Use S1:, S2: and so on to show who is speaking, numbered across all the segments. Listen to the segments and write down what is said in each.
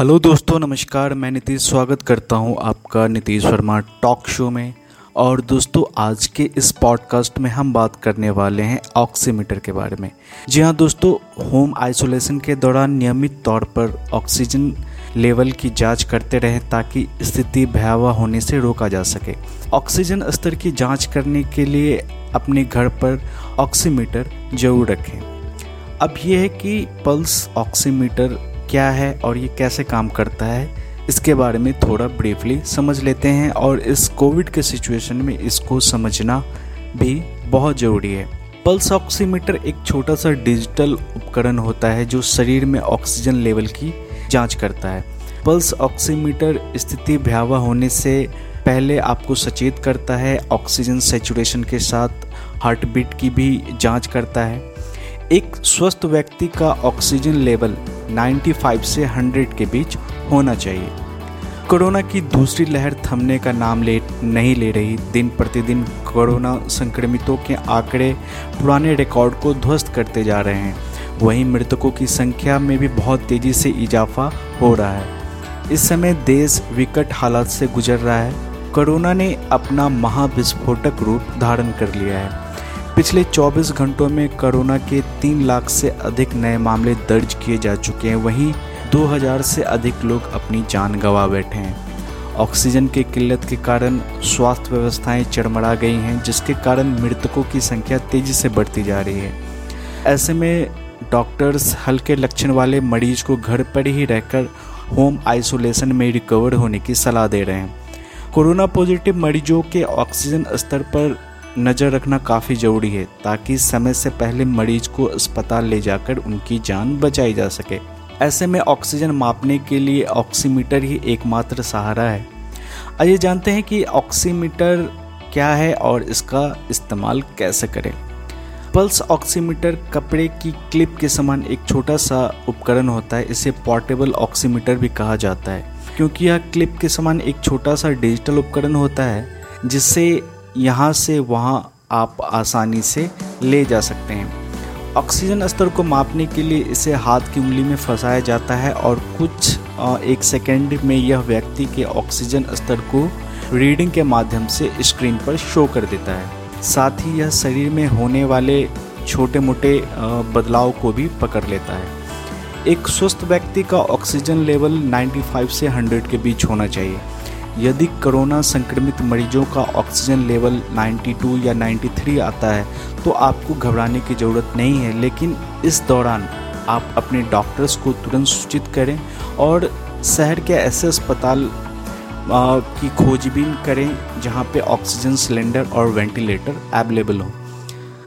S1: Hello दोस्तों, नमस्कार। मैं नीतीश स्वागत करता हूँ आपका नीतीश वर्मा टॉक शो में। और दोस्तों, आज के इस पॉडकास्ट में हम बात करने वाले हैं ऑक्सीमीटर के बारे में। जी हाँ दोस्तों होम आइसोलेशन के दौरान नियमित तौर पर ऑक्सीजन लेवल की जाँच करते रहें ताकि स्थिति भयावह होने से रोका जा सके। ऑक्सीजन स्तर की जाँच करने के लिए अपने घर पर ऑक्सीमीटर ज़रूर रखें। अब यह है कि पल्स ऑक्सीमीटर क्या है और ये कैसे काम करता है, इसके बारे में थोड़ा ब्रीफली समझ लेते हैं और इस कोविड के सिचुएशन में इसको समझना भी बहुत ज़रूरी है। पल्स ऑक्सीमीटर एक छोटा सा डिजिटल उपकरण होता है जो शरीर में ऑक्सीजन लेवल की जाँच करता है। पल्स ऑक्सीमीटर स्थिति भयावह होने से पहले आपको सचेत करता है ऑक्सीजन सेचुरेशन के साथ हार्ट बीट की भी जाँच करता है। एक स्वस्थ व्यक्ति का ऑक्सीजन लेवल 95 से 100 के बीच होना चाहिए। कोरोना की दूसरी लहर थमने का नाम ले, नहीं ले रही। दिन प्रतिदिन कोरोना संक्रमितों के आंकड़े पुराने रिकॉर्ड को ध्वस्त करते जा रहे हैं। वहीं मृतकों की संख्या में भी बहुत तेज़ी से इजाफा हो रहा है। इस समय देश विकट हालात से गुजर रहा है। कोरोना ने अपना महाविस्फोटक रूप धारण कर लिया है। पिछले 24 घंटों में कोरोना के तीन लाख से अधिक नए मामले दर्ज किए जा चुके हैं। वहीं 2000 से अधिक लोग अपनी जान गंवा बैठे हैं। ऑक्सीजन की किल्लत के कारण स्वास्थ्य व्यवस्थाएँ चरमरा गई हैं, जिसके कारण मृतकों की संख्या तेज़ी से बढ़ती जा रही है। ऐसे में डॉक्टर्स हल्के लक्षण वाले मरीज़ को घर पर ही रहकर होम आइसोलेशन में रिकवर होने की सलाह दे रहे हैं। कोरोना पॉजिटिव मरीजों के ऑक्सीजन स्तर पर नज़र रखना काफ़ी ज़रूरी है, ताकि समय से पहले मरीज़ को अस्पताल ले जाकर उनकी जान बचाई जा सके। ऐसे में ऑक्सीजन मापने के लिए ऑक्सीमीटर ही एकमात्र सहारा है। आइए जानते हैं कि ऑक्सीमीटर क्या है और इसका इस्तेमाल कैसे करें। पल्स ऑक्सीमीटर कपड़े की क्लिप के समान एक छोटा सा उपकरण होता है, इसे पोर्टेबल ऑक्सीमीटर भी कहा जाता है। क्योंकि यह क्लिप के समान एक छोटा सा डिजिटल उपकरण होता है, जिससे यहाँ से वहाँ आप आसानी से ले जा सकते हैं। ऑक्सीजन स्तर को मापने के लिए इसे हाथ की उंगली में फंसाया जाता है और कुछ एक सेकेंड में यह व्यक्ति के ऑक्सीजन स्तर को रीडिंग के माध्यम से स्क्रीन पर शो कर देता है। साथ ही यह शरीर में होने वाले छोटे मोटे बदलाव को भी पकड़ लेता है। एक स्वस्थ व्यक्ति का ऑक्सीजन लेवल 95 से 100 के बीच होना चाहिए। यदि कोरोना संक्रमित मरीजों का ऑक्सीजन लेवल 92 या 93 आता है तो आपको घबराने की ज़रूरत नहीं है, लेकिन इस दौरान आप अपने डॉक्टर्स को तुरंत सूचित करें और शहर के ऐसे अस्पताल की खोजबीन करें जहाँ पे ऑक्सीजन सिलेंडर और वेंटिलेटर अवेलेबल हो,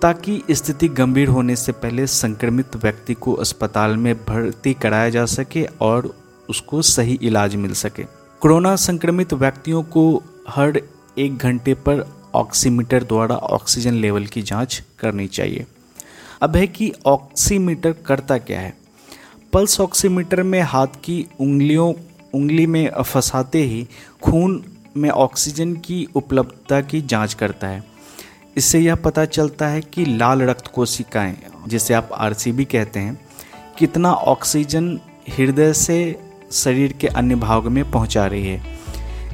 S1: ताकि स्थिति गंभीर होने से पहले संक्रमित व्यक्ति को अस्पताल में भर्ती कराया जा सके और उसको सही इलाज मिल सके। कोरोना संक्रमित व्यक्तियों को हर एक घंटे पर ऑक्सीमीटर द्वारा ऑक्सीजन लेवल की जाँच करनी चाहिए। अब है कि ऑक्सीमीटर करता क्या है? पल्स ऑक्सीमीटर में हाथ की उंगलियों, उंगली में फंसाते ही खून में ऑक्सीजन की उपलब्धता की जाँच करता है। इससे यह पता चलता है कि लाल रक्त कोशिकाएँ, जिसे आप आर कहते हैं, कितना ऑक्सीजन हृदय से शरीर के अन्य भाग में पहुँचा रही है।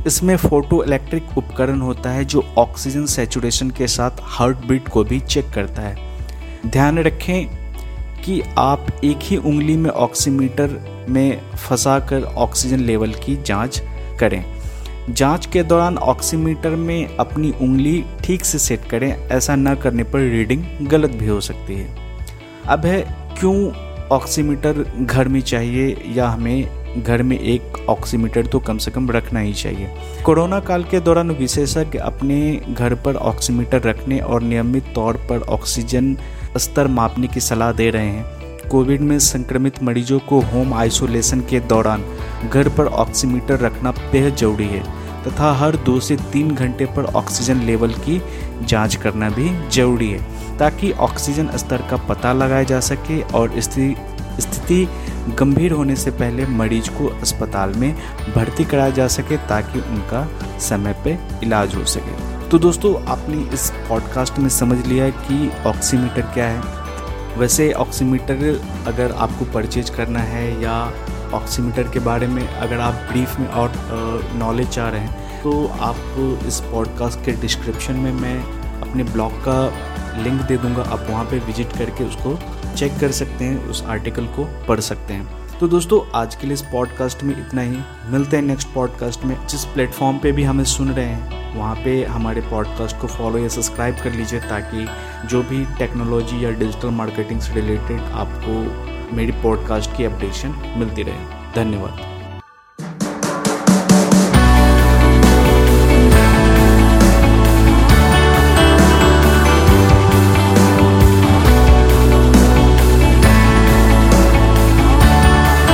S1: इसमें फ़ोटो इलेक्ट्रिक उपकरण होता है जो ऑक्सीजन सेचुरेशन के साथ हार्ट बीट को भी चेक करता है। ध्यान रखें कि आप एक ही उंगली में ऑक्सीमीटर में फंसा कर ऑक्सीजन लेवल की जाँच करें। जाँच के दौरान ऑक्सीमीटर में अपनी उंगली ठीक से सेट करें, ऐसा न करने पर रीडिंग गलत भी हो सकती है। अब है, क्यों ऑक्सीमीटर घर में चाहिए या हमें घर में एक ऑक्सीमीटर तो कम से कम रखना ही चाहिए। कोरोना काल के दौरान विशेषज्ञ अपने घर पर ऑक्सीमीटर रखने और नियमित तौर पर ऑक्सीजन स्तर मापने की सलाह दे रहे हैं। कोविड में संक्रमित मरीजों को होम आइसोलेशन के दौरान घर पर ऑक्सीमीटर रखना बेहद ज़रूरी है, तथा हर दो से तीन घंटे पर ऑक्सीजन लेवल की जाँच करना भी ज़रूरी है, ताकि ऑक्सीजन स्तर का पता लगाया जा सके और स्थिति गंभीर होने से पहले मरीज़ को अस्पताल में भर्ती कराया जा सके ताकि उनका समय पर इलाज हो सके। तो दोस्तों, आपने इस पॉडकास्ट में समझ लिया कि ऑक्सीमीटर क्या है। वैसे ऑक्सीमीटर अगर आपको परचेज करना है या ऑक्सीमीटर के बारे में अगर आप ब्रीफ में और नॉलेज चाह रहे हैं तो आप इस पॉडकास्ट के डिस्क्रिप्शन में मैं अपने ब्लॉग का लिंक दे दूँगा। आप वहाँ पे विज़िट करके उसको चेक कर सकते हैं, उस आर्टिकल को पढ़ सकते हैं। तो दोस्तों, आज के लिए इस पॉडकास्ट में इतना ही। मिलते हैं नेक्स्ट पॉडकास्ट में। जिस प्लेटफॉर्म पे भी हमें सुन रहे हैं, वहाँ पे हमारे पॉडकास्ट को फॉलो या सब्सक्राइब कर लीजिए, ताकि जो भी टेक्नोलॉजी या डिजिटल मार्केटिंग से रिलेटेड आपको मेरी पॉडकास्ट की अपडेशन मिलती रहे। धन्यवाद।